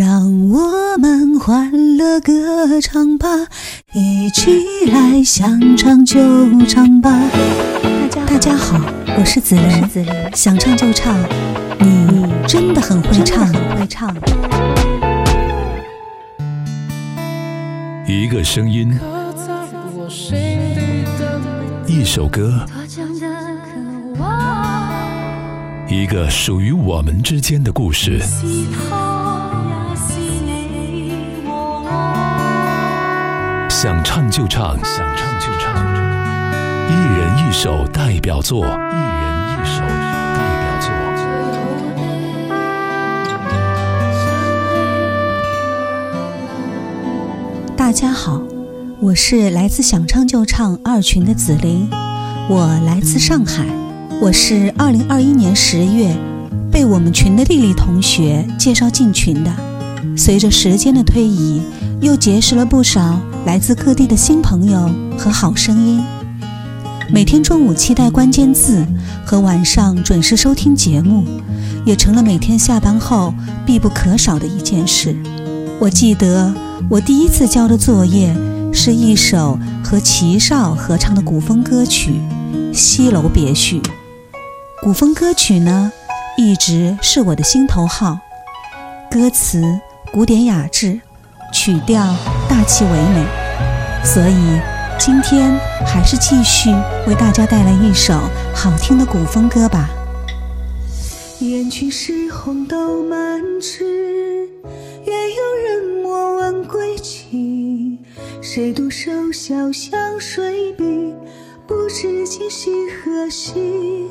让我们欢乐歌唱吧，一起来想唱就唱吧。大家好，我是子琳，想唱就唱，你真的很会唱，很会唱。一个声音，一首歌，一个属于我们之间的故事。唱就唱，想唱就唱，一人一首代表作，一人一首代表作。大家好，我是来自想唱就唱二群的紫菱，我来自上海，我是二零二一年十月被我们群的丽丽同学介绍进群的，随着时间的推移。又结识了不少来自各地的新朋友和好声音。每天中午期待关键字和晚上准时收听节目，也成了每天下班后必不可少的一件事。我记得我第一次交的作业是一首和齐少合唱的古风歌曲《西楼别序》。古风歌曲呢，一直是我的心头好，歌词古典雅致。曲调大气唯美，所以今天还是继续为大家带来一首好听的古风歌吧。雁去时红豆满枝，愿有人莫问归期。谁独守小巷水碧，不知今夕何夕。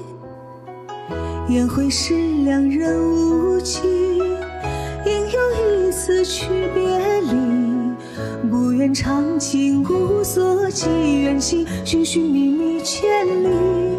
宴会时两人无期。去别离，不愿长情无所寄，远行寻寻觅觅千里。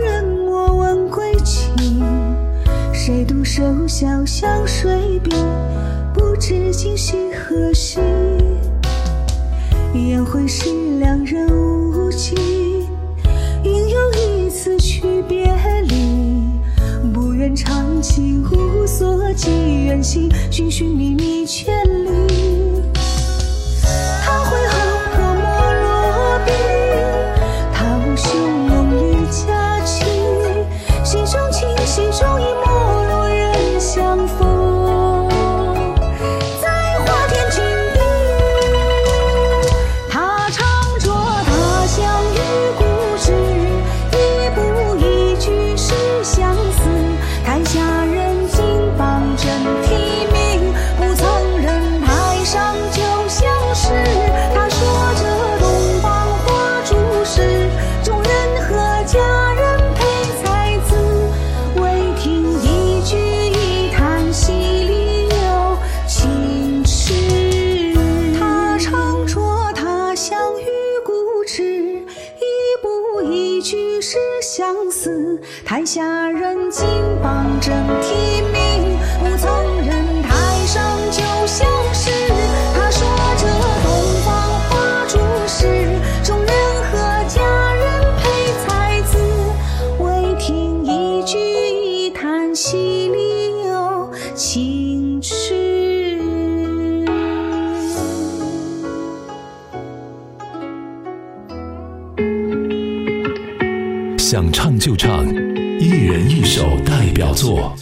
谁独守潇湘水滨，不知今夕何夕？烟灰时，两人无期，应有一次去别离。不愿长情无所寄远行，寻寻觅觅千里。他挥毫泼墨落笔，他舞袖梦里佳期。心中情，心中意。是相思，台下人金榜正题名。想唱就唱，一人一首代表作。